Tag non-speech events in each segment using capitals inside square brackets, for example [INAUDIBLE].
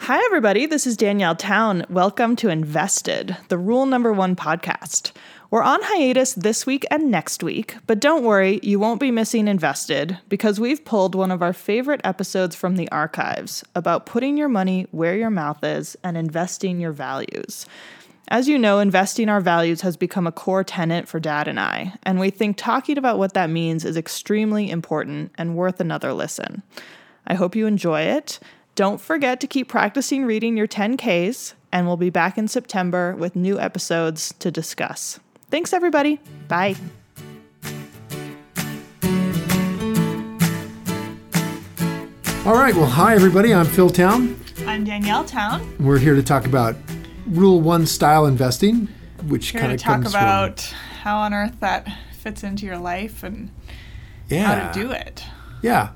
Hi, everybody. This is Danielle Town. Welcome to Invested, the rule number one podcast. We're on hiatus this week and next week, but don't worry, you won't be missing Invested because we've pulled one of our favorite episodes from the archives about putting your money where your mouth is and investing your values. As you know, investing our values has become a core tenet for Dad and I, and we think talking about what that means is extremely important and worth another listen. I hope you enjoy it. Don't forget to keep practicing reading your 10Ks, and we'll be back in September with new episodes to discuss. Thanks, everybody. Bye. All right. Well, hi, everybody. I'm Phil Town. I'm Danielle Town. We're here to talk about Rule One style investing, which Here kind to of talk comes about how on earth that fits into your life and yeah, how to do it. Yeah,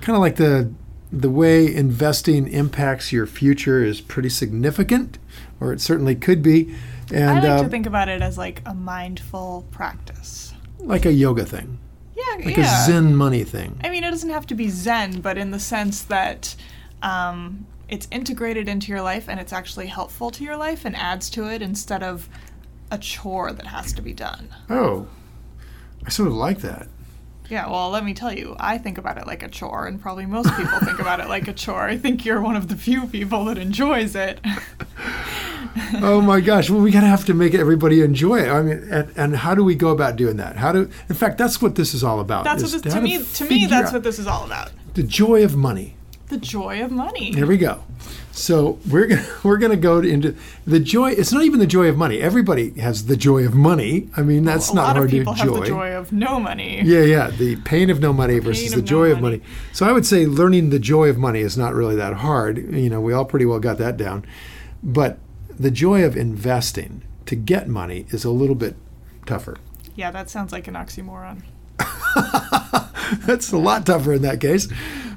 kind of like the the way investing impacts your future is pretty significant, or it certainly could be, and I like uh, to think about it as like a mindful practice. like a yoga thing, Yeah, like yeah. a Zen money thing. I mean, it doesn't have to be Zen, but in the sense that um, it's integrated into your life and it's actually helpful to your life and adds to it instead of a chore that has to be done. Oh, I sort of like that. Yeah, well, let me tell you, I think about it like a chore, and probably most people think about it like a chore. I think you're one of the few people that enjoys it. [LAUGHS] oh my gosh! Well, we gotta have to make everybody enjoy it. I mean, and, and how do we go about doing that? How do? In fact, that's what this is all about. That's what this, how to me. To me, that's out what this is all about. the joy of money. The joy of money. Here we go. So we're gonna [LAUGHS] we're gonna go into the joy. It's not even the joy of money. Everybody has the joy of money. I mean, that's a not lot hard of people to have the joy of no money. Yeah, yeah. The pain of no money versus the of no joy of money. money. So I would say learning the joy of money is not really that hard. You know, we all pretty well got that down. But the joy of investing to get money is a little bit tougher. Yeah, that sounds like an oxymoron. [LAUGHS] That's a lot tougher in that case.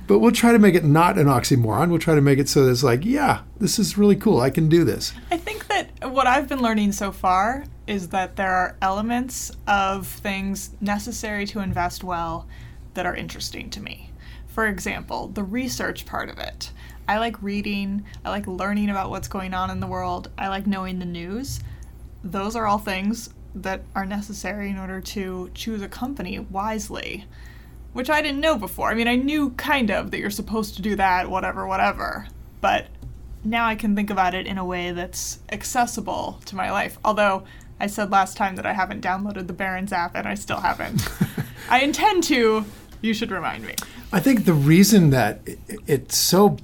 But we'll try to make it not an oxymoron. We'll try to make it so that it's like, yeah, this is really cool. I can do this. I think that what I've been learning so far is that there are elements of things necessary to invest well that are interesting to me. For example, the research part of it. I like reading, I like learning about what's going on in the world, I like knowing the news. Those are all things that are necessary in order to choose a company wisely, which I didn't know before. I mean, I knew kind of that you're supposed to do that, whatever, whatever. But now I can think about it in a way that's accessible to my life. Although I said last time that I haven't downloaded the Barron's app and I still haven't. [LAUGHS] I intend to. You should remind me. I think the reason that it's so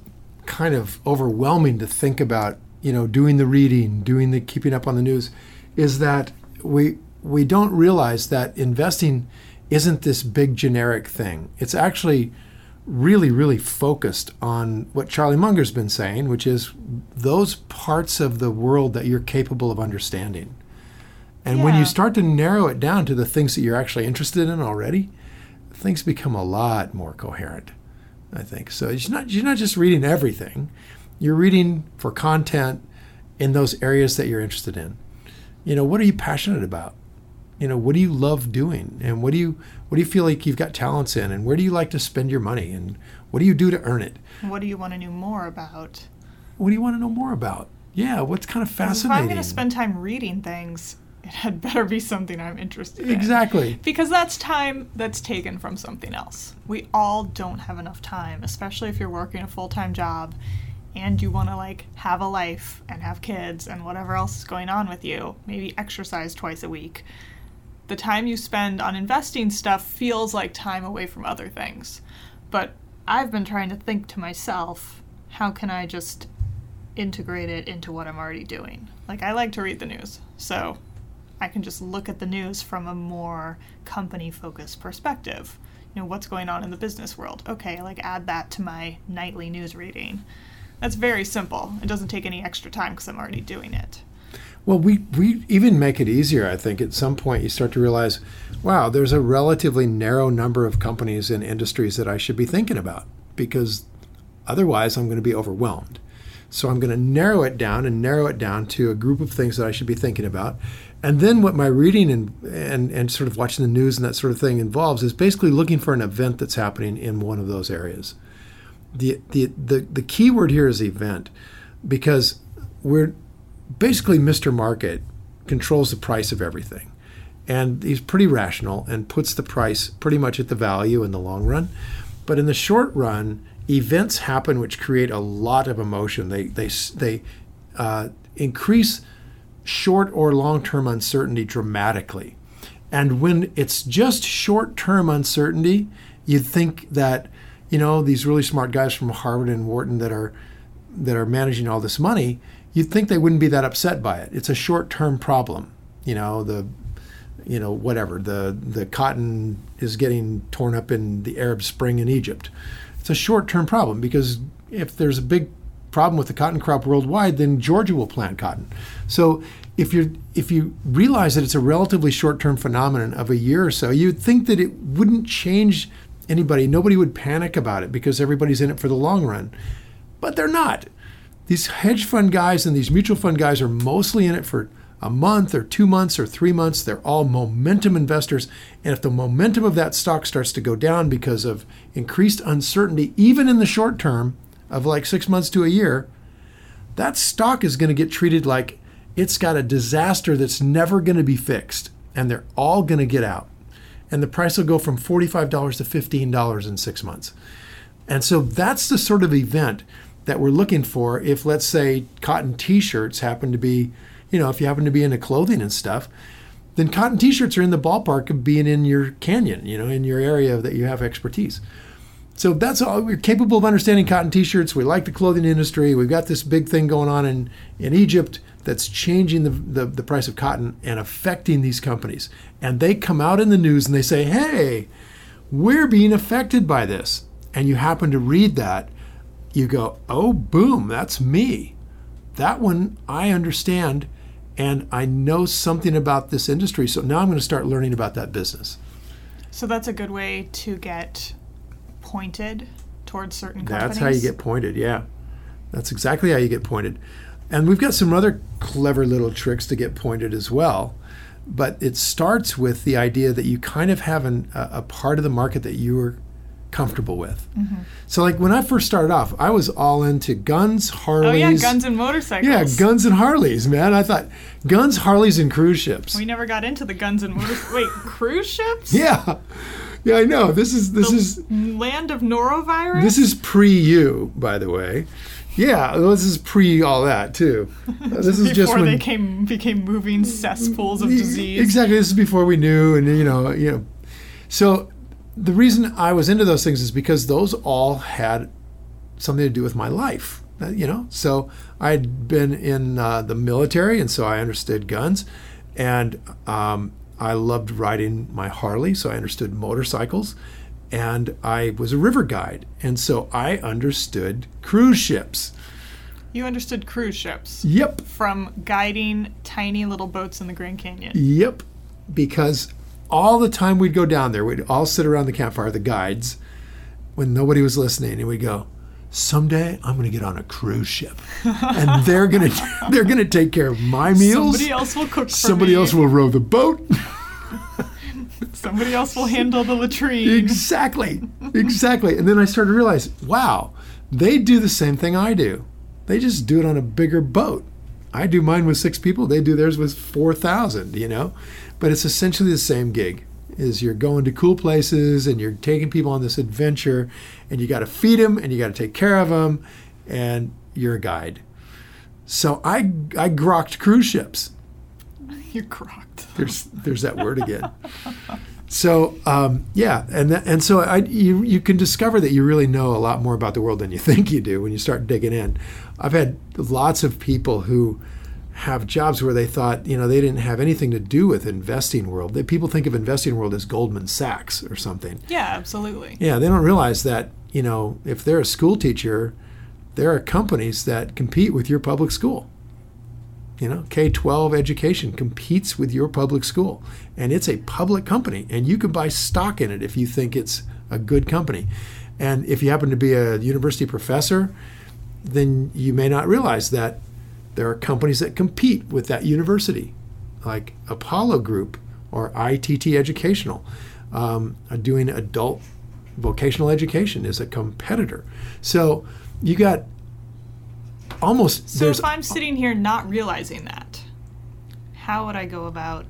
kind of overwhelming to think about, you know, doing the reading, doing the keeping up on the news, is that we we don't realize that investing isn't this big generic thing. It's actually really, really focused on what Charlie Munger's been saying, which is those parts of the world that you're capable of understanding. And when you start to narrow it down to the things that you're actually interested in already, things become a lot more coherent. I think so. You're not you're not just reading everything. You're reading for content in those areas that you're interested in. You know, what are you passionate about? You know, what do you love doing? And what do you what do you feel like you've got talents in? And where do you like to spend your money? And what do you do to earn it? What do you want to know more about? What do you want to know more about? Yeah, what's kind of 'Cause If fascinating? I'm going to spend time reading things, it had better be something I'm interested in. exactly. Because that's time that's taken from something else. We all don't have enough time, especially if you're working a full time job and you want to like have a life and have kids and whatever else is going on with you, maybe exercise twice a week. The time you spend on investing stuff feels like time away from other things. But I've been trying to think to myself, how can I just integrate it into what I'm already doing? Like, I like to read the news, so I can just look at the news from a more company focused perspective. You know, what's going on in the business world? Okay, like add that to my nightly news reading. That's very simple. It doesn't take any extra time because I'm already doing it. Well, we, we even make it easier. I think at some point you start to realize, wow, there's a relatively narrow number of companies and industries that I should be thinking about because otherwise I'm going to be overwhelmed. So I'm going to narrow it down and narrow it down to a group of things that I should be thinking about. And then what my reading and, and, and sort of watching the news and that sort of thing involves is basically looking for an event that's happening in one of those areas. the, the the the key word here is event, because we're basically Mr. Market controls the price of everything, and he's pretty rational and puts the price pretty much at the value in the long run, but in the short run, events happen which create a lot of emotion. They they they uh, increase short or long term uncertainty dramatically. And when it's just short term uncertainty, you'd think that, you know, these really smart guys from Harvard and Wharton that are that are managing all this money, you'd think they wouldn't be that upset by it. It's a short term problem. You know, the you know, whatever, the the cotton is getting torn up in the Arab Spring in Egypt. It's a short term problem because if there's a big problem with the cotton crop worldwide, then Georgia will plant cotton. So if you if you realize that it's a relatively short-term phenomenon of a year or so, you'd think that it wouldn't change anybody. Nobody would panic about it because everybody's in it for the long run. But they're not. These hedge fund guys and these mutual fund guys are mostly in it for a month or two months or three months. They're all momentum investors. And if the momentum of that stock starts to go down because of increased uncertainty, even in the short term of like six months to a year, that stock is going to get treated like it's got a disaster that's never going to be fixed, and they're all going to get out. And the price will go from $45 to $15 in six months. And so that's the sort of event that we're looking for if, let's say, cotton t shirts happen to be, you know, if you happen to be into clothing and stuff, then cotton t shirts are in the ballpark of being in your canyon, you know, in your area that you have expertise. So that's all. We're capable of understanding cotton t-shirts. We like the clothing industry. We've got this big thing going on in, in Egypt that's changing the, the, the price of cotton and affecting these companies. And they come out in the news and they say, hey, we're being affected by this. And you happen to read that, you go, oh, boom, that's me. That one I understand and I know something about this industry. So now I'm going to start learning about that business. So that's a good way to get pointed towards certain companies. That's how you get pointed, yeah. That's exactly how you get pointed. And we've got some other clever little tricks to get pointed as well. But it starts with the idea that you kind of have an, a, a part of the market that you are comfortable with. Mm-hmm. So, like when I first started off, I was all into guns, Harleys. Oh yeah, guns and motorcycles. Yeah, guns and Harleys, man. I thought guns, Harleys, and cruise ships. We never got into the guns and motorcycles. [LAUGHS] Wait, cruise ships? Yeah. Yeah, I know. This is this the is land of norovirus. This is pre you, by the way. Yeah, this is pre all that too. [LAUGHS] this is just before they came became moving cesspools of disease. Exactly. This is before we knew, and you know, you know. So the reason I was into those things is because those all had something to do with my life. You know, so I'd been in uh, the military, and so I understood guns, and um, I loved riding my Harley, so I understood motorcycles. And I was a river guide, and so I understood cruise ships. You understood cruise ships? Yep. From guiding tiny little boats in the Grand Canyon? Yep. Because all the time we'd go down there, we'd all sit around the campfire, the guides, when nobody was listening, and we'd go, someday I'm going to get on a cruise ship, and [LAUGHS] they're going to they're going to take care of my meals. Somebody else will cook. Somebody me. else will row the boat. [LAUGHS] Somebody else will handle the latrine. Exactly, exactly. And then I started to realize, wow, they do the same thing I do. They just do it on a bigger boat. I do mine with six people. They do theirs with four thousand. You know, but it's essentially the same gig is you're going to cool places and you're taking people on this adventure and you got to feed them and you got to take care of them and you're a guide. So I I grokked cruise ships. [LAUGHS] You grokked. There's there's that word again. [LAUGHS] so um, yeah, and that, and so I you you can discover that you really know a lot more about the world than you [LAUGHS] think you do when you start digging in. I've had lots of people who have jobs where they thought, you know, they didn't have anything to do with investing world. They, people think of investing world as Goldman Sachs or something. Yeah, absolutely. Yeah, they don't realize that, you know, if they're a school teacher, there are companies that compete with your public school. You know, K 12 education competes with your public school, and it's a public company, and you can buy stock in it if you think it's a good company. And if you happen to be a university professor, then you may not realize that there are companies that compete with that university, like Apollo Group or ITT Educational, um, doing adult vocational education is a competitor. So you got almost So there's if I'm sitting here not realizing that, how would I go about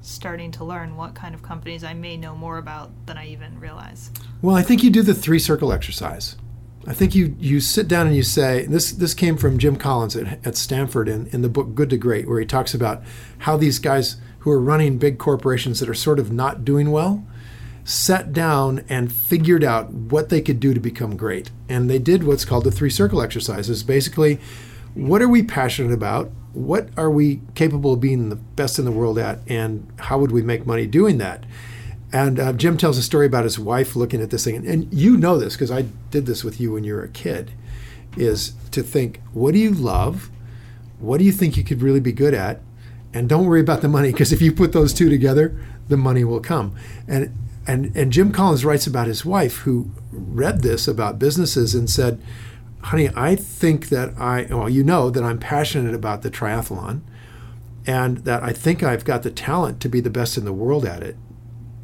starting to learn what kind of companies I may know more about than I even realize? Well, I think you do the three circle exercise. I think you you sit down and you say this. This came from Jim Collins at, at Stanford in, in the book Good to Great, where he talks about how these guys who are running big corporations that are sort of not doing well sat down and figured out what they could do to become great. And they did what's called the three circle exercises. Basically, what are we passionate about? What are we capable of being the best in the world at? And how would we make money doing that? And uh, Jim tells a story about his wife looking at this thing, and, and you know this because I did this with you when you were a kid, is to think, what do you love? What do you think you could really be good at? And don't worry about the money because if you put those two together, the money will come. And and and Jim Collins writes about his wife who read this about businesses and said, "Honey, I think that I well, you know that I'm passionate about the triathlon, and that I think I've got the talent to be the best in the world at it.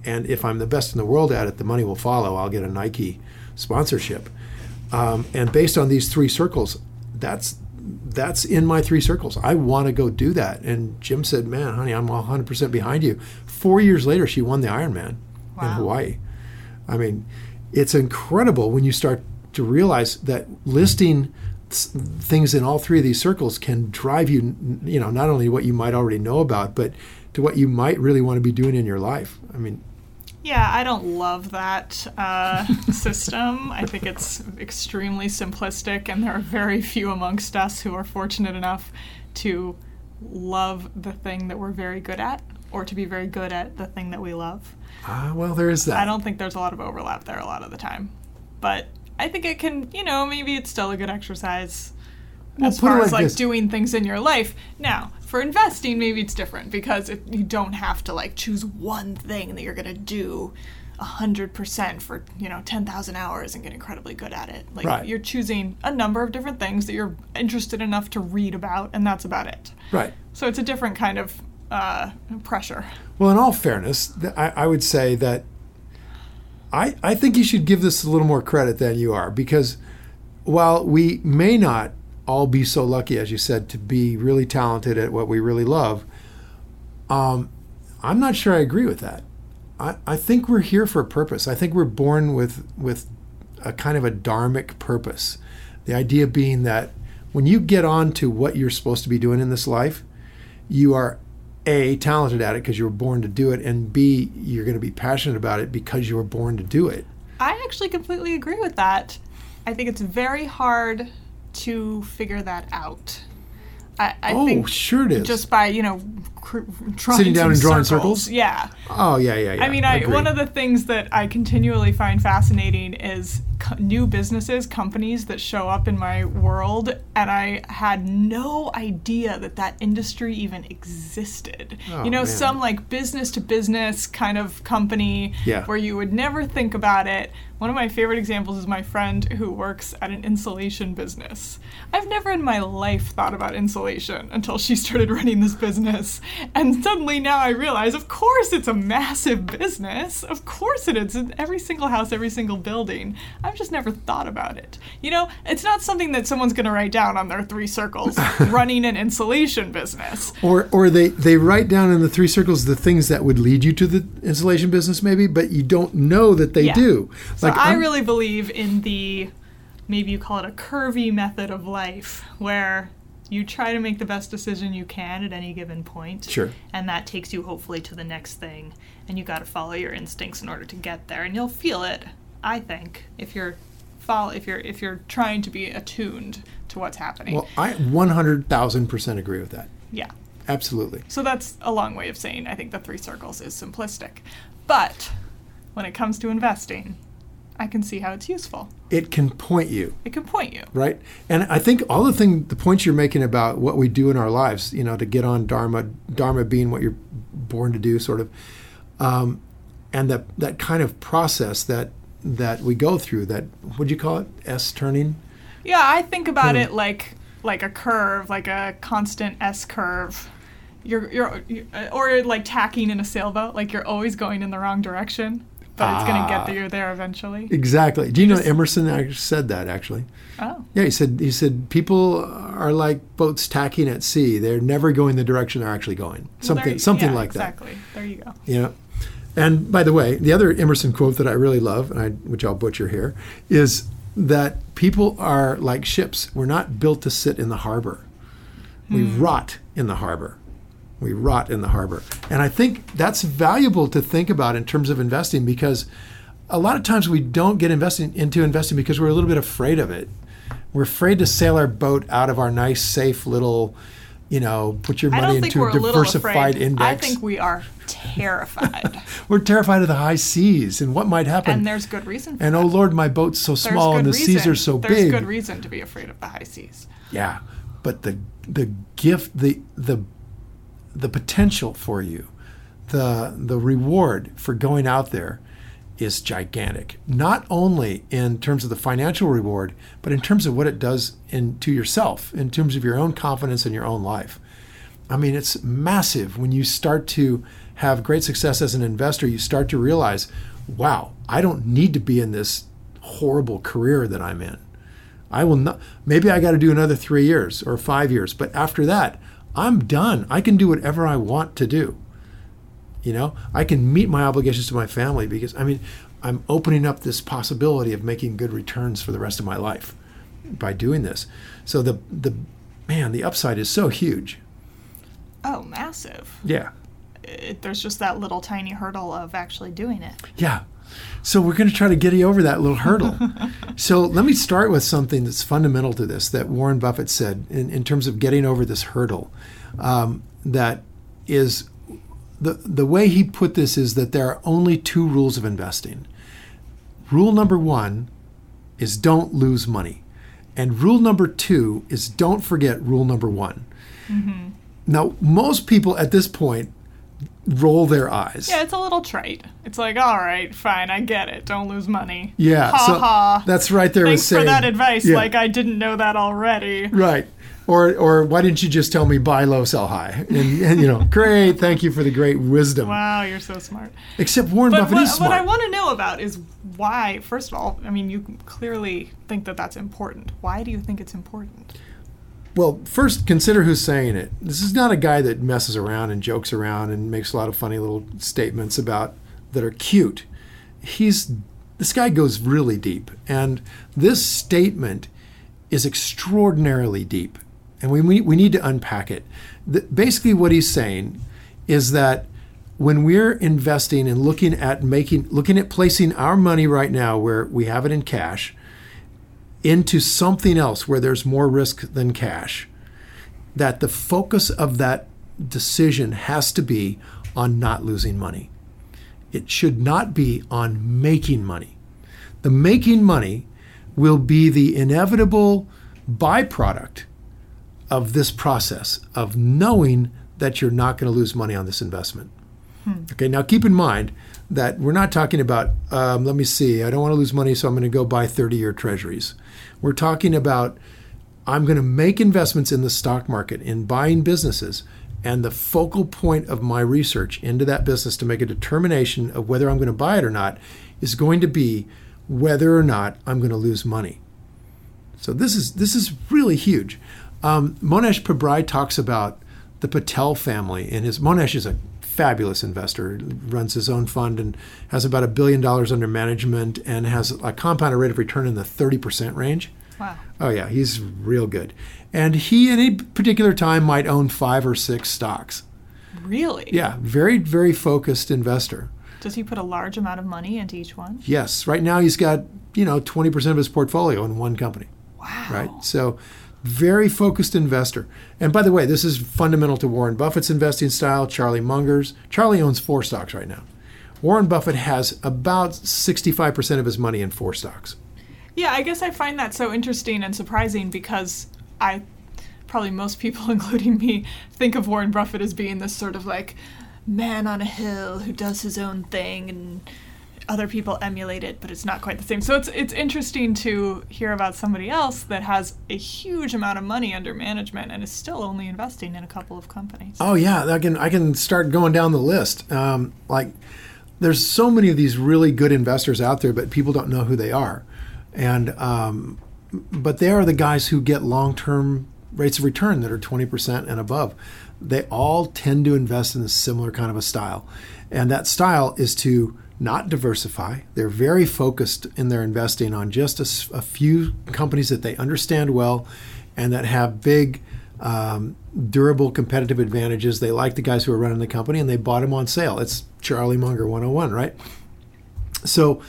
And if I'm the best in the world at it, the money will follow. I'll get a Nike sponsorship. Um, and based on these three circles, that's that's in my three circles. I want to go do that. And Jim said, "Man, honey, I'm 100% behind you." Four years later, she won the Ironman in Hawaii. I mean, it's incredible when you start to realize that listing things in all three of these circles can drive you you know, not only what you might already know about, but to what you might really want to be doing in your life. I mean, Yeah, I don't love that uh, [LAUGHS] system. I think it's extremely simplistic, and there are very few amongst us who are fortunate enough to love the thing that we're very good at, or to be very good at the thing that we love. Ah, well, there is that. I don't think there's a lot of overlap there a lot of the time. But I think it can, you know, maybe it's still a good exercise Well, as far as like like this. doing things in your life. Now, for investing, maybe it's different because if you don't have to like choose one thing that you're gonna do a hundred percent for you know ten thousand hours and get incredibly good at it. Like Right. you're choosing a number of different things that you're interested enough to read about, and that's about it. Right. So it's a different kind of uh, pressure. Well, in all fairness, I, I would say that I, I think you should give this a little more credit than you are because while we may not all be so lucky, as you said, to be really talented at what we really love, um, I'm not sure I agree with that. I, I think we're here for a purpose. I think we're born with with a kind of a dharmic purpose. The idea being that when you get on to what you're supposed to be doing in this life, you are a talented at it because you were born to do it, and b you're going to be passionate about it because you were born to do it. I actually completely agree with that. I think it's very hard to figure that out. I, I oh, think sure it is. just by you know cr- drawing Sitting down and drawing circles. circles? Yeah. oh yeah, yeah, yeah. I mean, I, one of the things that I continually find fascinating is co- new businesses, companies that show up in my world, and I had no idea that that industry even existed. Oh, you know, man. some like business to business kind of company Yeah. where you would never think about it. One of my favorite examples is my friend who works at an insulation business. I've never in my life thought about insulation until she started running this business. And suddenly now I realize, of course, it's a massive business. Of course it is. In every single house, every single building. I've just never thought about it. You know, it's not something that someone's going to write down on their three circles [LAUGHS] running an insulation business. or or they they write down in the three circles the things that would lead you to the insulation business, maybe, but you don't know that they Yeah. do. So I really believe in the maybe you call it a curvy method of life where you try to make the best decision you can at any given point. Sure. And that takes you hopefully to the next thing and you got to follow your instincts in order to get there and you'll feel it, I think, if you're follow if you're if you're trying to be attuned to what's happening. Well, I 100,000% agree with that. yeah. Absolutely. So that's a long way of saying I think the three circles is simplistic. But when it comes to investing, I can see how it's useful. It can point you, It can point you. right? And I think all the thing, the points you're making about what we do in our lives, you know, to get on dharma, dharma being what you're born to do, sort of, um, and that that kind of process that that we go through, that what do you call it, S turning? Yeah, I think about Hmm. it like like a curve, like a constant S curve. You're, you're, you or like tacking in a sailboat, like you're always going in the wrong direction. But it's going to Ah. get you there eventually. Exactly. Do you know Emerson said that actually? Oh, Yeah, he said he said people are like boats tacking at sea. They're never going the direction they're actually going. Well, Something there- something yeah, like that. Exactly. There you go. Yeah. And by the way, the other Emerson quote that I really love, and I, which I'll butcher here, is that people are like ships. We're not built to sit in the harbor. We rot in the harbor. We rot in the harbor. And I think that's valuable to think about in terms of investing because a lot of times we don't get investing into investing because we're a little bit afraid of it. We're afraid to sail our boat out of our nice, safe little, you know, put your money into a a diversified afraid. index. I think we are terrified, [LAUGHS] We're terrified of the high seas and what might happen. and there's good reason. For And oh, that. oh Lord, my boat's so There's small and the seas are so There's big. There's good reason to be afraid of the high seas. Yeah, but the the gift, the the the potential for you, the the reward for going out there is gigantic. Not only in terms of the financial reward, but in terms of what it does in to yourself, in terms of your own confidence in your own life. I mean, it's massive when you start to have great success as an investor. You start to realize, wow, I don't need to be in this horrible career that I'm in. I will not, maybe I got to do another three years or five years, but after that, I'm done. I can do whatever I want to do. You know, I can meet my obligations to my family because, I mean, I'm opening up this possibility of making good returns for the rest of my life by doing this. So the, the, man, the upside is so huge. Oh, massive! Yeah. It, there's just that little tiny hurdle of actually doing it. Yeah. So we're going to try to get you over that little hurdle. [LAUGHS] so let me start with something that's fundamental to this that Warren Buffett said in, in terms of getting over this hurdle. Um, that is the the way he put this is that there are only two rules of investing. Rule number one is don't lose money, and rule number two is don't forget rule number one. Now, most people at this point roll their eyes. Yeah, it's a little trite. It's like, all right, fine, I get it. Don't lose money. Yeah, Ha so ha. that's right there Thanks for that advice. Yeah. Like I didn't know that already. right. Or, or why didn't you just tell me buy low, sell high? And, and you know, [LAUGHS] great, thank you for the great wisdom. Wow, you're so smart. Except Warren But Buffett what, is smart. what I want to know about is why. First of all, I mean, you clearly think that that's important. Why do you think it's important? Well, first, consider who's saying it. This is not a guy that messes around and jokes around and makes a lot of funny little statements about that are cute. He's this guy goes really deep, and this statement is extraordinarily deep, and we we, we need to unpack it. The, basically, what he's saying is that when we're investing and looking at making looking at placing our money right now where we have it in cash into something else where there's more risk than cash, that the focus of that decision has to be on not losing money. It should not be on making money. The making money will be the inevitable byproduct of this process of knowing that you're not going to lose money on this investment. Okay, now keep in mind that we're not talking about, um, let me see, I don't want to lose money, so I'm going to go buy 30 year treasuries. We're talking about, I'm going to make investments in the stock market, in buying businesses, and the focal point of my research into that business to make a determination of whether I'm going to buy it or not is going to be whether or not I'm going to lose money. So this is this is really huge. Um, Mohnish Pabrai talks about the Patel family, and his Mohnish is a fabulous investor. Runs his own fund and has about a billion dollars under management, and has a compounded rate of return in the thirty percent range. Wow. Oh yeah, he's real good. And he at any particular time might own five or six stocks. Really? Yeah, very very focused investor. Does he put a large amount of money into each one? Yes, right now he's got you know twenty percent of his portfolio in one company. Wow. right? So, very focused investor. And by the way, this is fundamental to Warren Buffett's investing style, Charlie Munger's. Charlie owns four stocks right now. Warren Buffett has about 65% of his money in four stocks. Yeah, I guess I find that so interesting and surprising because I probably most people, [LAUGHS] including me, think of Warren Buffett as being this sort of like man on a hill who does his own thing and other people emulate it, but it's not quite the same. So it's it's interesting to hear about somebody else that has a huge amount of money under management and is still only investing in a couple of companies. Oh yeah, I can I can start going down the list. Um, like there's so many of these really good investors out there, but people don't know who they are. And um, but they are the guys who get long-term rates of return that are 20% and above. They all tend to invest in a similar kind of a style. And that style is to not diversify. They're very focused in their investing on just a, a few companies that they understand well and that have big, um, durable competitive advantages. They like the guys who are running the company and they bought them on sale. It's Charlie Munger 101, right? So,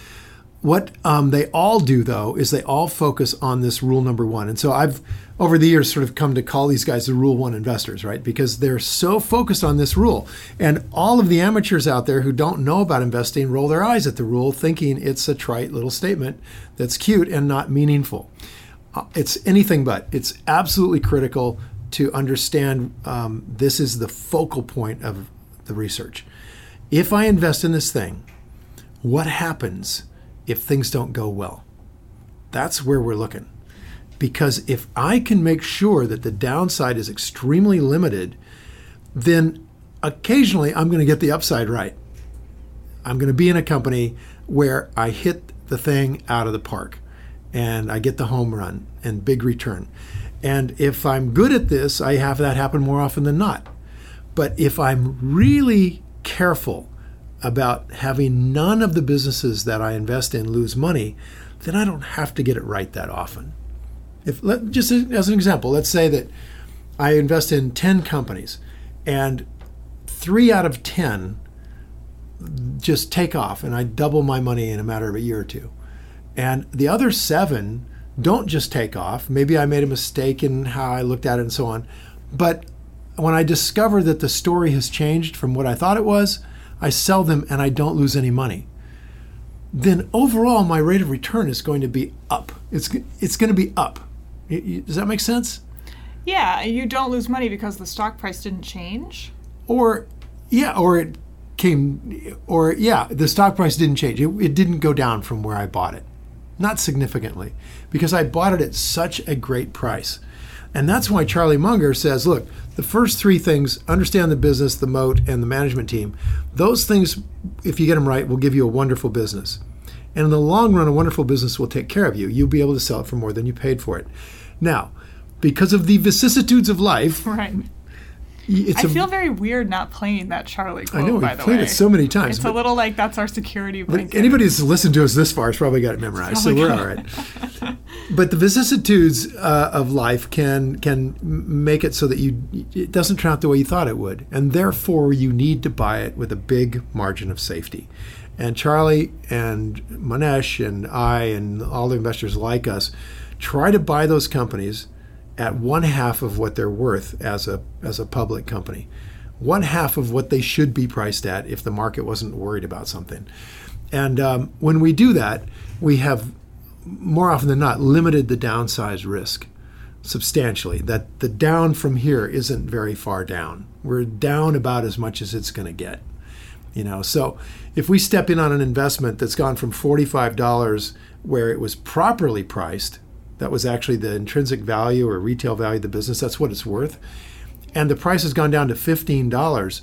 what um, they all do, though, is they all focus on this rule number one. And so I've, over the years, sort of come to call these guys the rule one investors, right? Because they're so focused on this rule. And all of the amateurs out there who don't know about investing roll their eyes at the rule, thinking it's a trite little statement that's cute and not meaningful. Uh, it's anything but. It's absolutely critical to understand um, this is the focal point of the research. If I invest in this thing, what happens? if things don't go well. That's where we're looking. Because if I can make sure that the downside is extremely limited, then occasionally I'm going to get the upside right. I'm going to be in a company where I hit the thing out of the park and I get the home run and big return. And if I'm good at this, I have that happen more often than not. But if I'm really careful about having none of the businesses that I invest in lose money, then I don't have to get it right that often. If let, just as an example, let's say that I invest in 10 companies and 3 out of 10 just take off and I double my money in a matter of a year or two. And the other 7 don't just take off. Maybe I made a mistake in how I looked at it and so on. But when I discover that the story has changed from what I thought it was, I sell them and I don't lose any money, then overall my rate of return is going to be up. It's, it's going to be up. Does that make sense? Yeah, you don't lose money because the stock price didn't change. Or, yeah, or it came, or yeah, the stock price didn't change. It, it didn't go down from where I bought it. Not significantly, because I bought it at such a great price. And that's why Charlie Munger says, look, the first three things understand the business, the moat, and the management team. Those things, if you get them right, will give you a wonderful business. And in the long run, a wonderful business will take care of you. You'll be able to sell it for more than you paid for it. Now, because of the vicissitudes of life, [LAUGHS] right. It's I a, feel very weird not playing that Charlie quote. I know we've played way. it so many times. It's a little like that's our security blanket. Anybody who's listened to us this far has probably got it memorized, so we're all right. but the vicissitudes uh, of life can can make it so that you it doesn't turn out the way you thought it would, and therefore you need to buy it with a big margin of safety. And Charlie and Mohnish and I and all the investors like us try to buy those companies at one half of what they're worth as a as a public company, one half of what they should be priced at if the market wasn't worried about something. And um, when we do that, we have more often than not limited the downside risk substantially. That the down from here isn't very far down. We're down about as much as it's going to get. You know, so if we step in on an investment that's gone from $45 where it was properly priced that was actually the intrinsic value or retail value of the business. That's what it's worth. And the price has gone down to $15.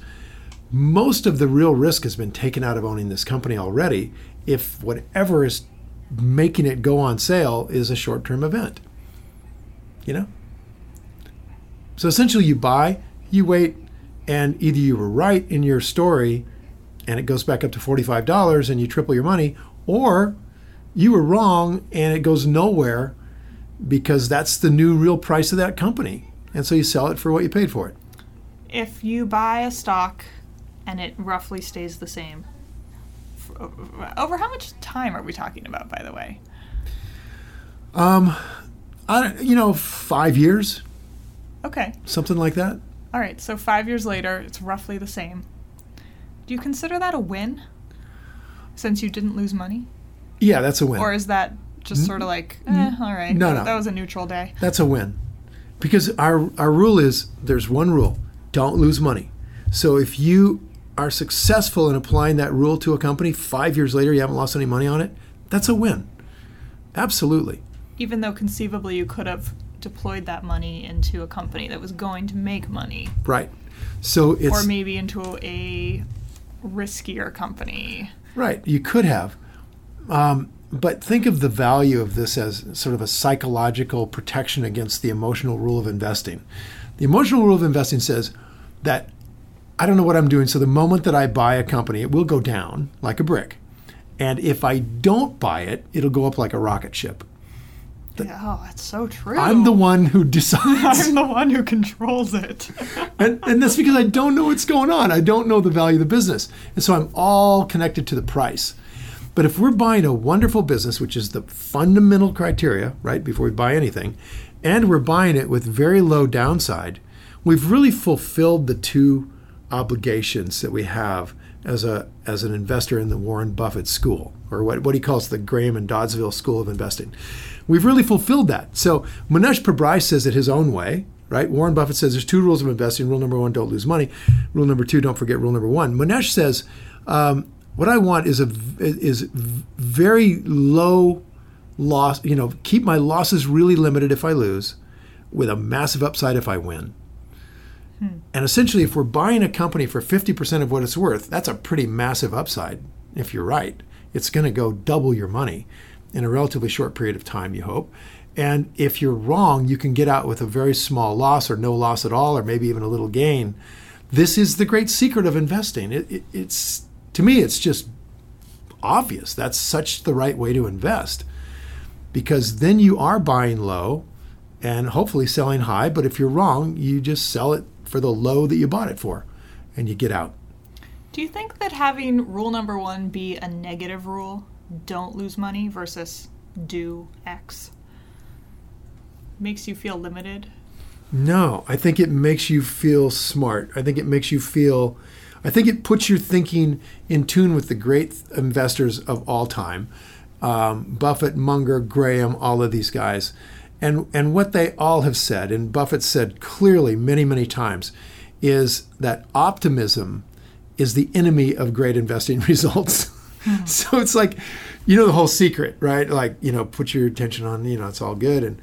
Most of the real risk has been taken out of owning this company already if whatever is making it go on sale is a short term event. You know? So essentially, you buy, you wait, and either you were right in your story and it goes back up to $45 and you triple your money, or you were wrong and it goes nowhere because that's the new real price of that company. And so you sell it for what you paid for it. If you buy a stock and it roughly stays the same, over how much time are we talking about, by the way? Um, I, you know, five years. Okay. Something like that. All right. So five years later, it's roughly the same. Do you consider that a win? Since you didn't lose money. Yeah, that's a win. Or is that just sort of like, eh, all right. No, no. That was a neutral day. That's a win. Because our, our rule is there's one rule don't lose money. So if you are successful in applying that rule to a company, five years later you haven't lost any money on it, that's a win. Absolutely. Even though conceivably you could have deployed that money into a company that was going to make money. Right. So it's. Or maybe into a riskier company. Right, you could have. Um, but think of the value of this as sort of a psychological protection against the emotional rule of investing. The emotional rule of investing says that I don't know what I'm doing, so the moment that I buy a company, it will go down like a brick. And if I don't buy it, it'll go up like a rocket ship. Yeah, oh, that's so true. I'm the one who [LAUGHS] decides. I'm the one who controls it. [LAUGHS] and, and that's because I don't know what's going on. I don't know the value of the business. And so I'm all connected to the price. But if we're buying a wonderful business, which is the fundamental criteria, right, before we buy anything, and we're buying it with very low downside, we've really fulfilled the two obligations that we have as a as an investor in the Warren Buffett school, or what, what he calls the Graham and Doddsville School of Investing. We've really fulfilled that. So Mohnish Pabrai says it his own way, right? Warren Buffett says there's two rules of investing. Rule number one, don't lose money. Rule number two, don't forget rule number one. Mohnish says, um, what I want is a is very low loss. You know, keep my losses really limited if I lose, with a massive upside if I win. Hmm. And essentially, if we're buying a company for 50% of what it's worth, that's a pretty massive upside. If you're right, it's going to go double your money in a relatively short period of time, you hope. And if you're wrong, you can get out with a very small loss or no loss at all, or maybe even a little gain. This is the great secret of investing. It, it, it's to me, it's just obvious. That's such the right way to invest because then you are buying low and hopefully selling high. But if you're wrong, you just sell it for the low that you bought it for and you get out. Do you think that having rule number one be a negative rule, don't lose money, versus do X, makes you feel limited? No, I think it makes you feel smart. I think it makes you feel, I think it puts your thinking in tune with the great investors of all time um, Buffett, Munger, Graham, all of these guys. And, and what they all have said, and Buffett said clearly many, many times, is that optimism is the enemy of great investing [LAUGHS] results. Mm-hmm. [LAUGHS] so it's like, you know, the whole secret, right? Like, you know, put your attention on, you know, it's all good. And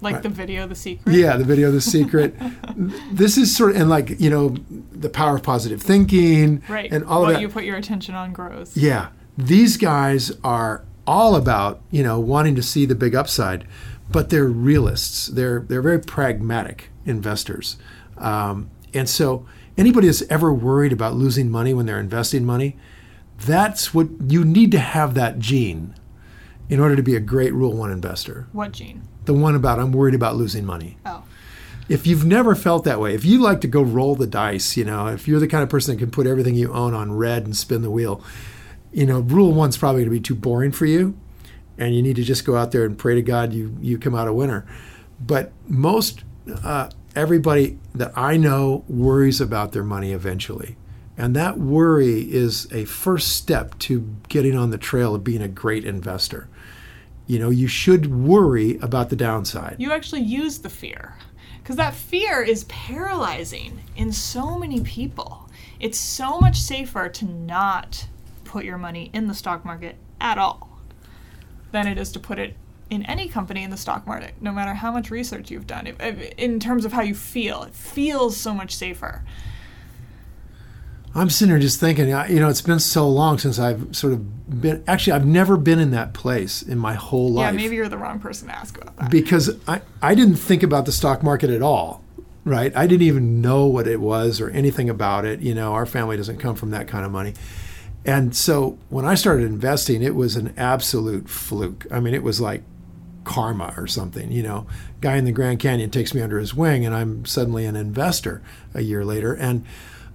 like right. the video, The Secret? Yeah, the video, The Secret. [LAUGHS] this is sort of, and like, you know, the power of positive thinking. Right. And all what of that. you put your attention on grows. Yeah. These guys are all about, you know, wanting to see the big upside but they're realists. They're they're very pragmatic investors, um, and so anybody that's ever worried about losing money when they're investing money, that's what you need to have that gene in order to be a great Rule One investor. What gene? The one about I'm worried about losing money. Oh. If you've never felt that way, if you like to go roll the dice, you know, if you're the kind of person that can put everything you own on red and spin the wheel, you know, rule one's probably going to be too boring for you and you need to just go out there and pray to God you you come out a winner. But most uh, everybody that I know worries about their money eventually. And that worry is a first step to getting on the trail of being a great investor. You know, you should worry about the downside. You actually use the fear because that fear is paralyzing in so many people. It's so much safer to not put your money in the stock market at all than it is to put it in any company in the stock market, no matter how much research you've done. in terms of how you feel, it feels so much safer. I'm sitting here just thinking, you know, it's been so long since I've sort of been. Actually, I've never been in that place in my whole life. Yeah, maybe you're the wrong person to ask about that. Because I, I didn't think about the stock market at all, right? I didn't even know what it was or anything about it. You know, our family doesn't come from that kind of money. And so when I started investing, it was an absolute fluke. I mean, it was like karma or something. You know, guy in the Grand Canyon takes me under his wing, and I'm suddenly an investor a year later. And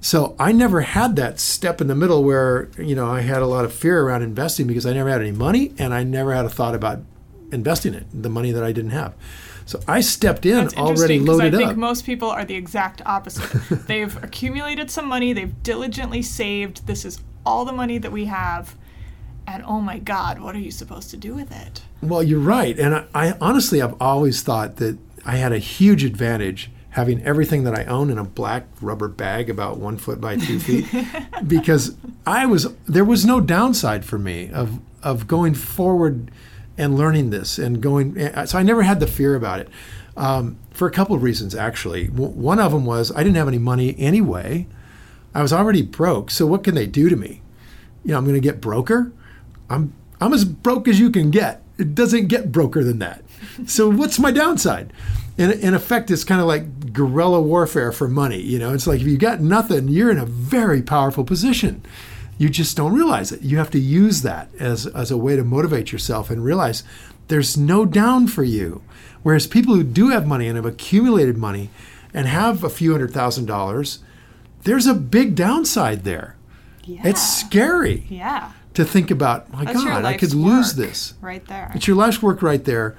so I never had that step in the middle where you know I had a lot of fear around investing because I never had any money, and I never had a thought about investing it, the money that I didn't have. So I stepped in That's already loaded I up. I think most people are the exact opposite. [LAUGHS] they've accumulated some money, they've diligently saved. This is all the money that we have and oh my god what are you supposed to do with it well you're right and I, I, honestly i've always thought that i had a huge advantage having everything that i own in a black rubber bag about one foot by two feet [LAUGHS] because i was there was no downside for me of of going forward and learning this and going eh, so i never had the fear about it um, for a couple of reasons actually one of them was i didn't have any money anyway I was already broke, so what can they do to me? you know, I'm going to get broker. I'm I'm as broke as you can get. It doesn't get broker than that. So what's my downside? In, in effect, it's kind of like guerrilla warfare for money. You know, it's like if you got nothing, you're in a very powerful position. You just don't realize it. You have to use that as, as a way to motivate yourself and realize there's no down for you. Whereas people who do have money and have accumulated money and have a few hundred thousand dollars, there's a big downside there. Yeah. It's scary Yeah. To think about, my That's God, I could lose this. right there. It's your life's work right there.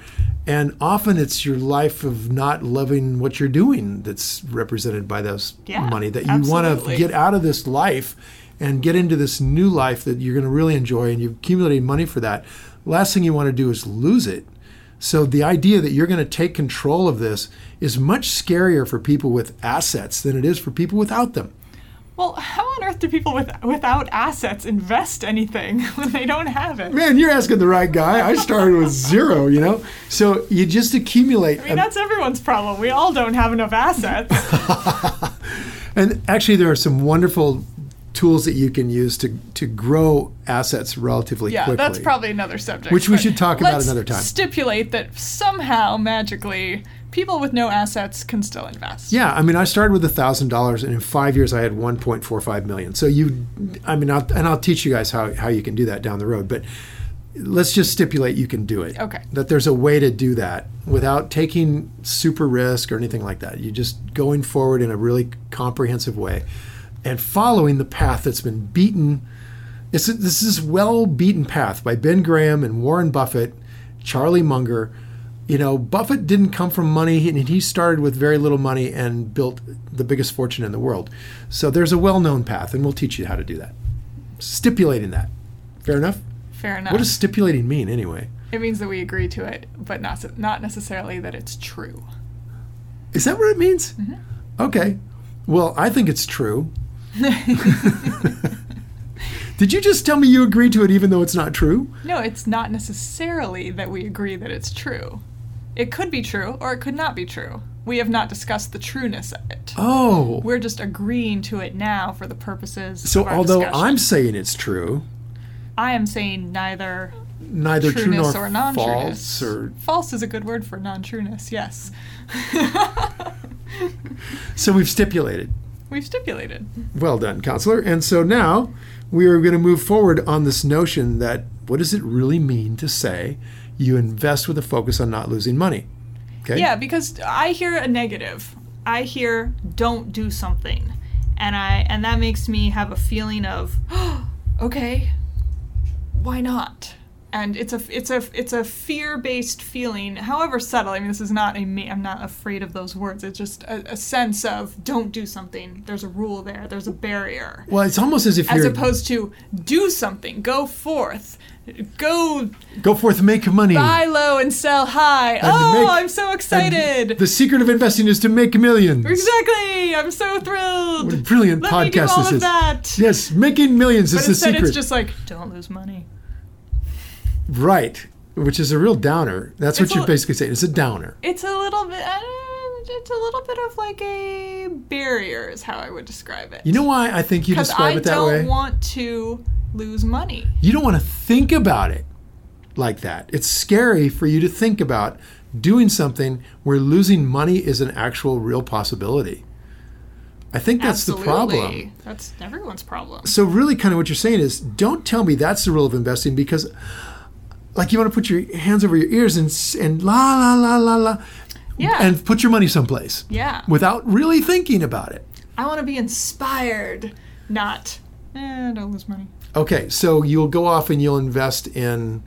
And often it's your life of not loving what you're doing that's represented by those Yeah, money that you want to get out of this life and get into this new life that you're going to really enjoy and you've accumulated money for that. Last thing you want to do is lose it. So the idea that you're going to take control of this is much scarier for people with assets than it is for people without them. Well, how on earth do people with without assets invest anything [LAUGHS] when they don't have it? Man, you're asking the right guy. I started with [LAUGHS] zero, you know? So you just accumulate. I mean, that's everyone's problem. We all don't have enough assets. [LAUGHS] And actually, there are some wonderful tools that you can use to, to grow assets relatively yeah, quickly. that's probably another subject. Which we should talk about another time. Stipulate that somehow, magically, people with no assets can still invest. Yeah, I mean, I started with thousand dollars, and in five years, I had one point four five million. So you, I mean, I'll, and I'll teach you guys how how you can do that down the road. But let's just stipulate you can do it. Okay. That there's a way to do that without taking super risk or anything like that. You just going forward in a really comprehensive way, and following the path that's been beaten. It's, this is well beaten path by Ben Graham and Warren Buffett, Charlie Munger. You know, Buffett didn't come from money, and he started with very little money and built the biggest fortune in the world. So there's a well known path, and we'll teach you how to do that. Stipulating that. Fair enough? Fair enough. What does stipulating mean anyway? it means that we agree to it, but not not necessarily that it's true. Is that what it means? Mm-hmm. Okay. Well, I think it's true. [LAUGHS] Did you just tell me you agree to it even though it's not true? No, it's not necessarily that we agree that it's true. It could be true or it could not be true. We have not discussed the trueness of it. Oh. We're just agreeing to it now for the purposes So although discussion. I'm saying it's true, I am saying neither neither true trueness nor or non-trueness. false or false is a good word for non-trueness. Yes, [LAUGHS] so we've stipulated. we've stipulated. Well done, counselor. And so now we are going to move forward on this notion that what does it really mean to say you invest with a focus on not losing money? Okay? Yeah, because I hear a negative. I hear don't do something. And I and that makes me have a feeling of [GASPS] okay, why not? And it's a it's a it's a fear-based feeling, however subtle. I mean, this is not a me. I'm not afraid of those words. It's just a, a sense of don't do something. There's a rule there. There's a barrier. Well, it's almost as if As opposed to do something, go forth, go go forth, make money. buy low and sell high. to oh, make- I'm so excited! The secret of investing is to make millions. Exactly. I'm so thrilled. What a brilliant Let podcast this is. that. Yes, making millions But is the secret. it's just like don't lose money. Right, which is a real downer. That's what you're basically saying. It's a downer. It's a little bit. Uh, it's a little bit of like a barrier, is how I would describe it. You know why I think you describe I it that way? I don't want to lose money. you don't want to think about it like that. It's scary for you to think about doing something where losing money is an actual real possibility. I think that's the problem. Absolutely. That's everyone's problem. So really kind of what you're saying is don't tell me that's the rule of investing because like you want to put your hands over your ears and and la la la la la Yeah. and put your money someplace yeah. without really thinking about it. I want to be inspired, not. Eh, don't lose money. Okay, so you'll go off and you'll invest in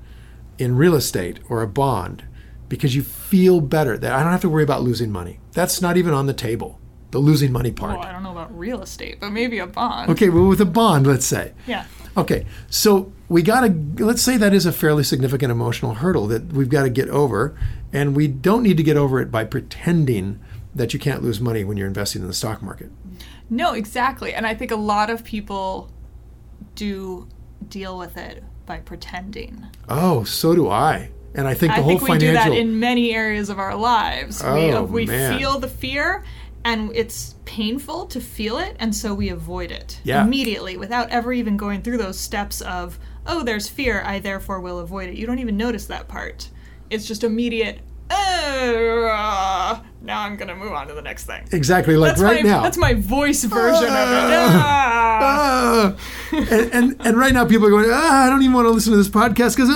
in real estate or a bond because you feel better that I don't have to worry about losing money. That's not even on the table. The losing money part. Well, I don't know about real estate, but maybe a bond. Okay, well with a bond, let's say. Yeah. Okay, so we got to let's say that is a fairly significant emotional hurdle that we've got to get over, and we don't need to get over it by pretending that you can't lose money when you're investing in the stock market. No, exactly. And I think a lot of people do deal with it by pretending. Oh, so do I. And I think the I whole think we do that in many areas of our lives. Oh, we we man. feel the fear and it's painful to feel it, and so we avoid it Yeah. immediately without ever even going through those steps of, oh, there's fear, I therefore will avoid it. You don't even notice that part. It's just immediate, "Uh, now I'm going to move on to the next thing. Exactly, like That's right my, now. That's my voice version of it. Ah. Ah. and, and and right now people are going, ah, I don't even want to listen to this podcast because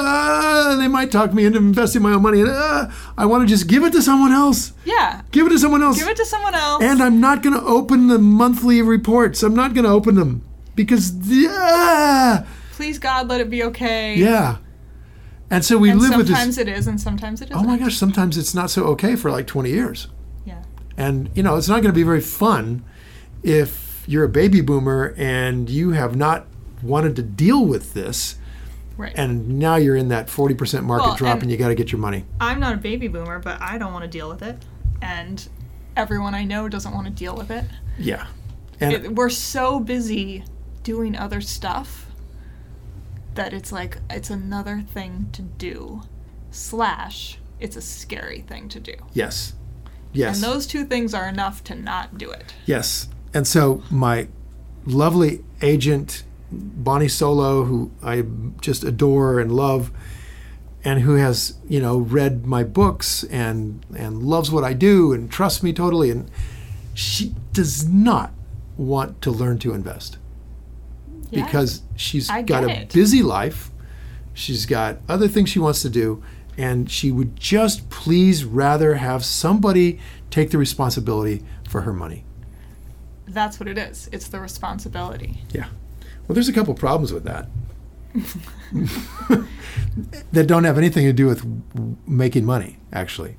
they might talk me into investing my own money, and I want to just give it to someone else. Yeah. Give it to someone else. Give it to someone else. and I'm not going to open the monthly reports. I'm not going to open them because Please, God, let it be okay. yeah. And so we And live with this. sometimes it is, and sometimes it isn't. Oh my gosh! Sometimes it's not so okay for like 20 years. And you know, it's not going to be very fun if you're a baby boomer and you have not wanted to deal with this Right. and now you're in that 40% market Well, drop and- and, you got to get your money. I'm not a baby boomer, but I don't want to deal with it. And everyone I know doesn't want to deal with it. Yeah. And it. We're so busy doing other stuff that it's like it's another thing to do. Slash, it's a scary thing to do. yes. Yes. And those two things are enough to not do it. Yes. And so my lovely agent, Bonnie Solow, who I just adore and love, and who has, you know, read my books and and loves what I do and trusts me totally. And she does not want to learn to invest Yeah. because she's I got a it. busy life. She's got other things she wants to do, and she would just please rather have somebody take the responsibility for her money. that's what it is. It's the responsibility. Yeah. Well, there's a couple problems with that [LAUGHS] that don't have anything to do with making money, actually.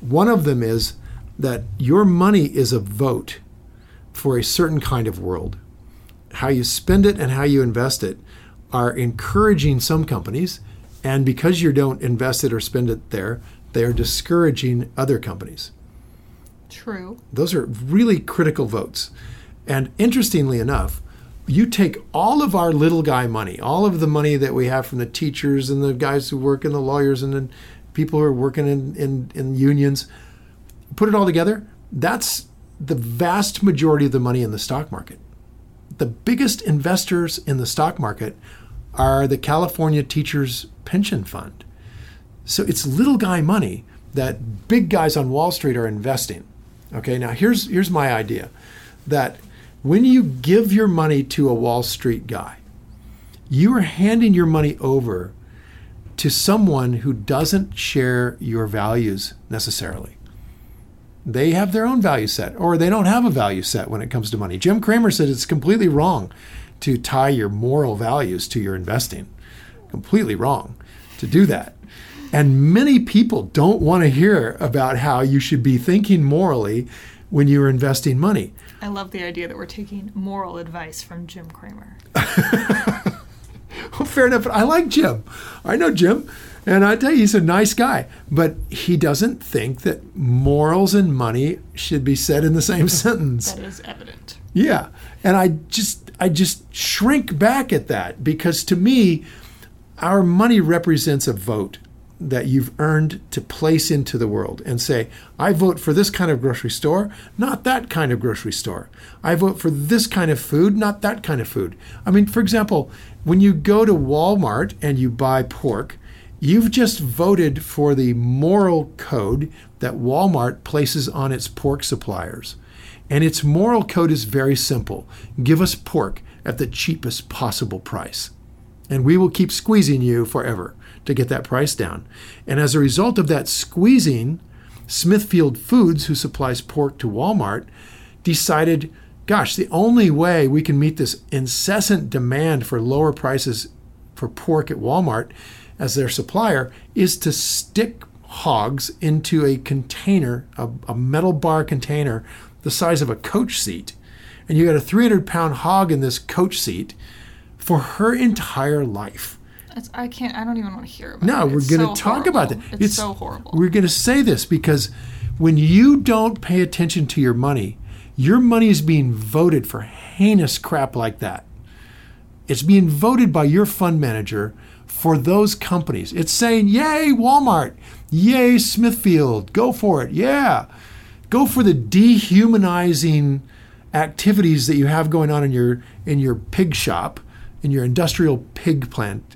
One of them is that your money is a vote for a certain kind of world. How you spend it and how you invest it are encouraging some companies, and because you don't invest it or spend it there, they are discouraging other companies. True. Those are really critical votes. And interestingly enough, you take all of our little guy money, all of the money that we have from the teachers and the guys who work and the lawyers and the people who are working in, in, in unions, put it all together, that's the vast majority of the money in the stock market. The biggest investors in the stock market are the California Teachers Pension Fund. So it's little guy money that big guys on Wall Street are investing. Okay, now here's here's my idea that when you give your money to a Wall Street guy, you are handing your money over to someone who doesn't share your values necessarily. They have their own value set, or they don't have a value set when it comes to money. Jim Cramer said it's completely wrong to tie your moral values to your investing. Completely wrong to do that. And many people don't want to hear about how you should be thinking morally when you're investing money. I love the idea that we're taking moral advice from Jim Cramer. [LAUGHS] Well, fair enough. But I like Jim. I know Jim. And I tell you, he's a nice guy. But he doesn't think that morals and money should be said in the same [LAUGHS] sentence. That is evident. Yeah. And I just I just shrink back at that because to me our money represents a vote that you've earned to place into the world and say, I vote for this kind of grocery store, not that kind of grocery store. I vote for this kind of food, not that kind of food. I mean, for example, when you go to Walmart and you buy pork, you've just voted for the moral code that Walmart places on its pork suppliers. And its moral code is very simple give us pork at the cheapest possible price. And we will keep squeezing you forever to get that price down. And as a result of that squeezing, Smithfield Foods, who supplies pork to Walmart, decided gosh, the only way we can meet this incessant demand for lower prices for pork at Walmart as their supplier is to stick hogs into a container, a, a metal bar container the size of a coach seat. And you got a 300 pound hog in this coach seat for her entire life. It's, I can't. I don't even want to hear about No, it. we're going to so talk about that. horrible. It's, so horrible. We're going to say this because when you don't pay attention to your money, your money is being voted for heinous crap like that. It's being voted by your fund manager for those companies. It's saying, Yay, Walmart. Yay, Smithfield. Go for it. Yeah. Go for the dehumanizing activities that you have going on in your in your pig shop, in your industrial pig plant,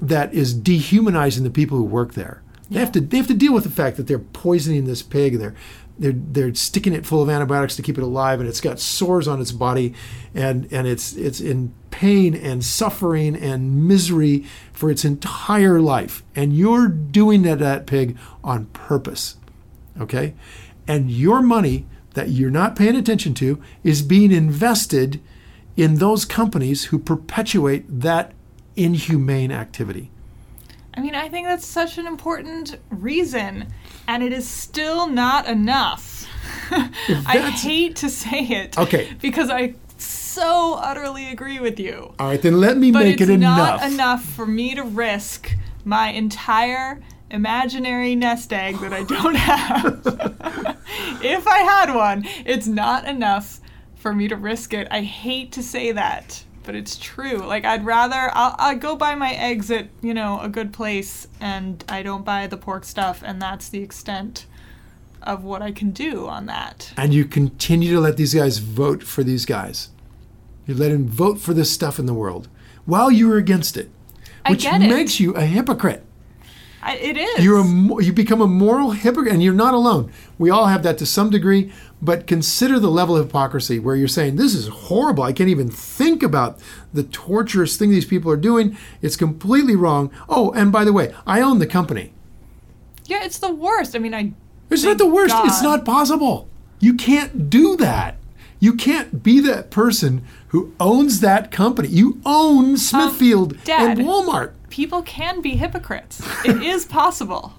that is dehumanizing the people who work there. They have to they have to deal with the fact that they're poisoning this pig and they're they're they're sticking it full of antibiotics to keep it alive and it's got sores on its body and and it's it's in pain and suffering and misery for its entire life. And you're doing that to that pig on purpose. Okay and your money that you're not paying attention to is being invested in those companies who perpetuate that inhumane activity I mean, I think that's such an important reason, and it is still not enough. [LAUGHS] I hate to say it. Okay. Because I so utterly agree with you. all right then let me But make it enough It's not enough for me to risk my entire imaginary nest egg that I don't have. [LAUGHS] if I had one, it's not enough for me to risk it. I hate to say that, but it's true. Like I'd rather I'll, I'll go buy my eggs at you know a good place, and I don't buy the pork stuff, and that's the extent of what I can do on that. and you continue to let these guys vote for these guys. You let them vote for this stuff in the world while you are against it, which get it. makes you a hypocrite. I, it is. You're a you become a moral hypocrite, and you're not alone. We all have that to some degree, but consider the level of hypocrisy where you're saying this is horrible. I can't even think about the torturous thing these people are doing. It's completely wrong. Oh, and by the way, I own the company. yeah, it's the worst. I mean, I. It's not the worst. It's not possible. You can't do that. You can't be that person who owns that company. You own Smithfield Um, Dad. and Walmart. People can be hypocrites. It is possible.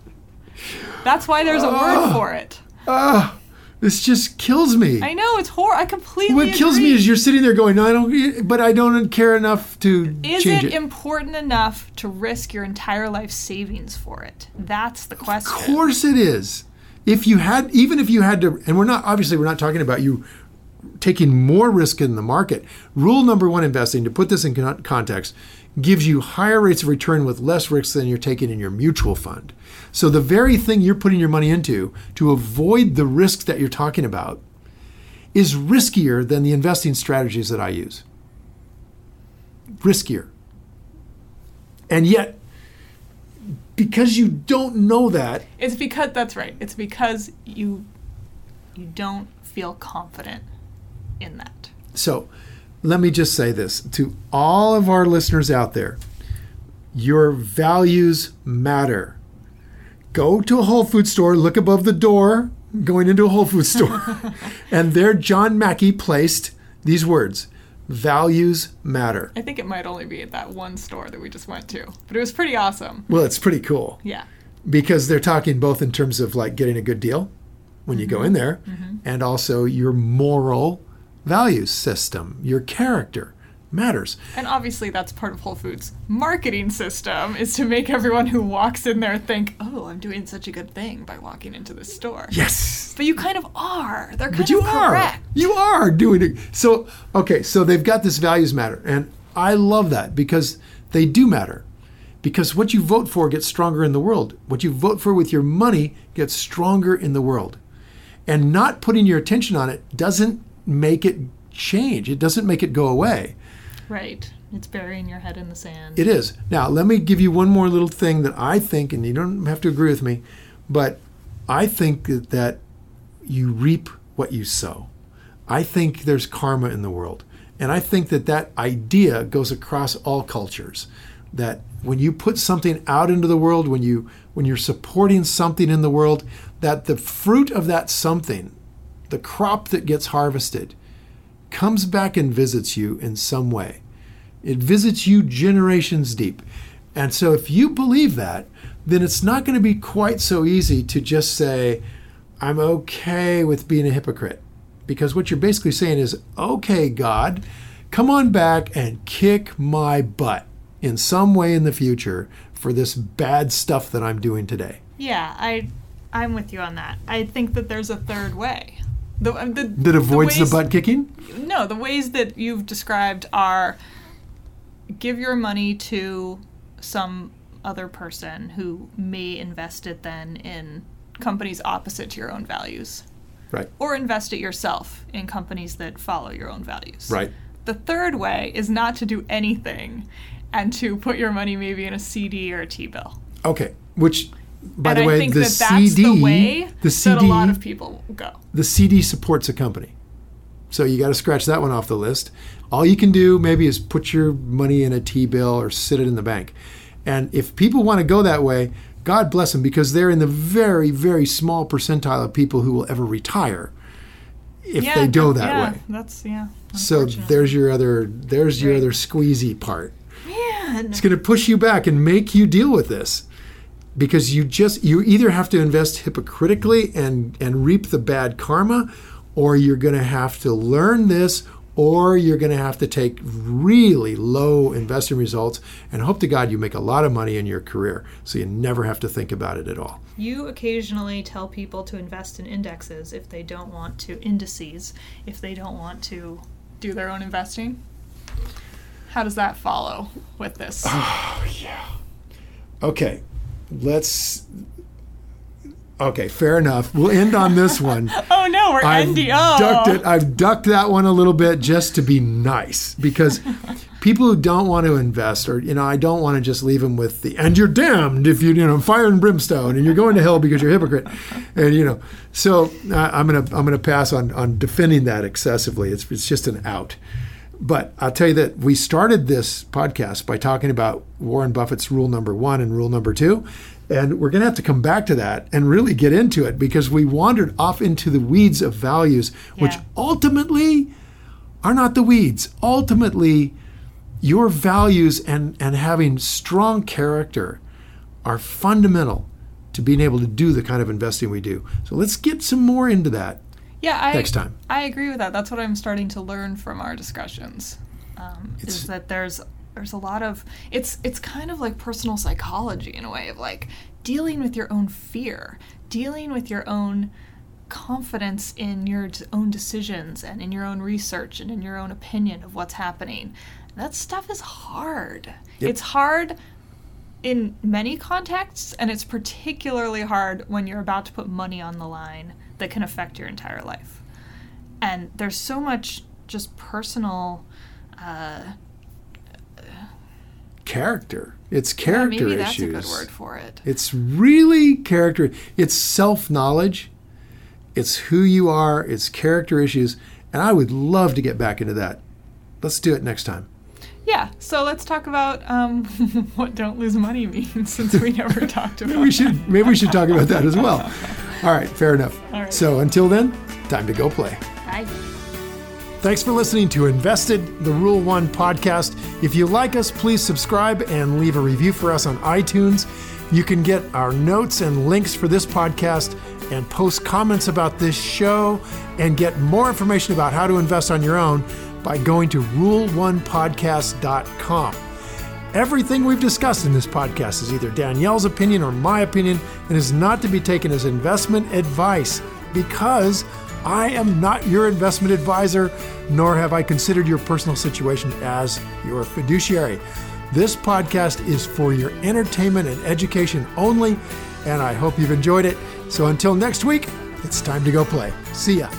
That's why there's a word ah. for it. Ah, this just kills me. I know it's horrible. I completely. what kills me is you're sitting there going, "I don't," but I don't care enough to Is change it, it. important enough to risk your entire life savings for it? That's the question. Of course it is. If you had, even if you had to, and we're not obviously we're not talking about you taking more risk in the market. Rule number one investing, to put this in con- context, gives you higher rates of return with less risk than you're taking in your mutual fund. So the very thing you're putting your money into to avoid the risks that you're talking about is riskier than the investing strategies that I use. Riskier. And yet, because you don't know that, It's because that's right. It's because you you don't feel confident in that. So let me just say this to all of our listeners out there your values matter. Go to a Whole Food store, look above the door going into a Whole Food store, [LAUGHS] and there John Mackey placed these words values matter. I think it might only be at that one store that we just went to, but it was pretty awesome. Well, it's pretty cool Yeah. because they're talking both in terms of like getting a good deal when you go in mm-hmm. there mm-hmm. and also your moral values system, your character matters. And obviously, that's part of Whole Foods' marketing system is to make everyone who walks in there think, "Oh, I'm doing such a good thing by walking into this store." Yes. But you kind of are. They're kind But you of are. correct. You are doing it. So, okay, so they've got this values matter. And I love that because they do matter. Because what you vote for gets stronger in the world. What you vote for with your money gets stronger in the world. And not putting your attention on it doesn't make it change, it doesn't make it go away. Right. It's burying your head in the sand. It is. Now, let me give you one more little thing that I think, and you don't have to agree with me, but I think that, that you reap what you sow. I think there's karma in the world. And I think that that idea goes across all cultures. That when you put something out into the world, when you when you're supporting something in the world, that the fruit of that something, the crop that gets harvested, comes back and visits you in some way. It visits you generations deep. And so if you believe that, then it's not going to be quite so easy to just say, I'm okay with being a hypocrite. Because what you're basically saying is, okay, God, come on back and kick my butt in some way in the future for this bad stuff that I'm doing today. Yeah, I, I'm with you on that. I think that there's a third way. The, um, the, That avoids the, ways- butt kicking? No, the ways that you've described are give your money to some other person who may invest it then in companies opposite to your own values. Right. or invest it yourself in companies that follow your own values. Right. The third way is not to do anything and to put your money maybe in a CD or a T bill. Okay. Which, by and the way, I think the that that's CD, the way the CD, that a lot of people go. the CD supports a company. So you got to scratch that one off the list. All you can do maybe is put your money in a T bill or sit it in the bank. And if people want to go that way, God bless them because they're in the very, very small percentile of people who will ever retire if yeah, they go that- that yeah, way. That's yeah. So there's your other there's your Right. other squeezy part. Man. It's going to push you back and make you deal with this because you just you either have to invest hypocritically and and reap the bad karma or you're going to have to learn this or you're going to have to take really low investing results and hope to god you make a lot of money in your career so you never have to think about it at all You occasionally tell people to invest in indexes if they don't want to indices if they don't want to do their own investing. How does that follow with this? [SIGHS] Oh, yeah. Okay let's okay fair enough we'll end on this [LAUGHS] one oh no, we're I've NDO. ducked it. I've ducked that one a little bit just to be nice because [LAUGHS] people who don't want to invest, or you know, I don't want to just leave them with the "and you're damned if you you know fire and brimstone and you're going to hell because you're a hypocrite," and you know, so uh, I'm gonna I'm gonna pass on on defending that excessively. It's it's just an out. But I'll tell you that we started this podcast by talking about Warren Buffett's rule number one and rule number two. And we're going to have to come back to that and really get into it because we wandered off into the weeds of values, which ultimately are not the weeds. Ultimately, your values and, and having strong character are fundamental to being able to do the kind of investing we do. So let's get some more into that. Yeah, I, next time. I agree with that. That's what I'm starting to learn from our discussions. Um, is that there's there's a lot of it's it's kind of like personal psychology in a way of like dealing with your own fear, dealing with your own confidence in your own decisions and in your own research and in your own opinion of what's happening. That stuff is hard. Yep. It's hard in many contexts, and it's particularly hard when you're about to put money on the line that can affect your entire life. And there's so much just personal. Uh, Character. It's yeah, character maybe that's issues. a good word for it. It's really character. It's self knowledge. It's who you are. It's character issues. And I would love to get back into that. Let's do it next time. Yeah, so let's talk about um, [LAUGHS] what "don't lose money" means, [LAUGHS] since we never talked about. Maybe we should maybe we should talk about that as well. [LAUGHS] All right, fair enough. All right. So until then, time to go play. Bye. Thanks for listening to Invested, the Rule One podcast. If you like us, please subscribe and leave a review for us on iTunes. You can get our notes and links for this podcast and post comments about this show and get more information about how to invest on your own by going to rule1podcast.com. Everything we've discussed in this podcast is either Danielle's opinion or my opinion and is not to be taken as investment advice because I am not your investment advisor, nor have I considered your personal situation as your fiduciary. This podcast is for your entertainment and education only, and I hope you've enjoyed it. So until next week, it's time to go play. See ya.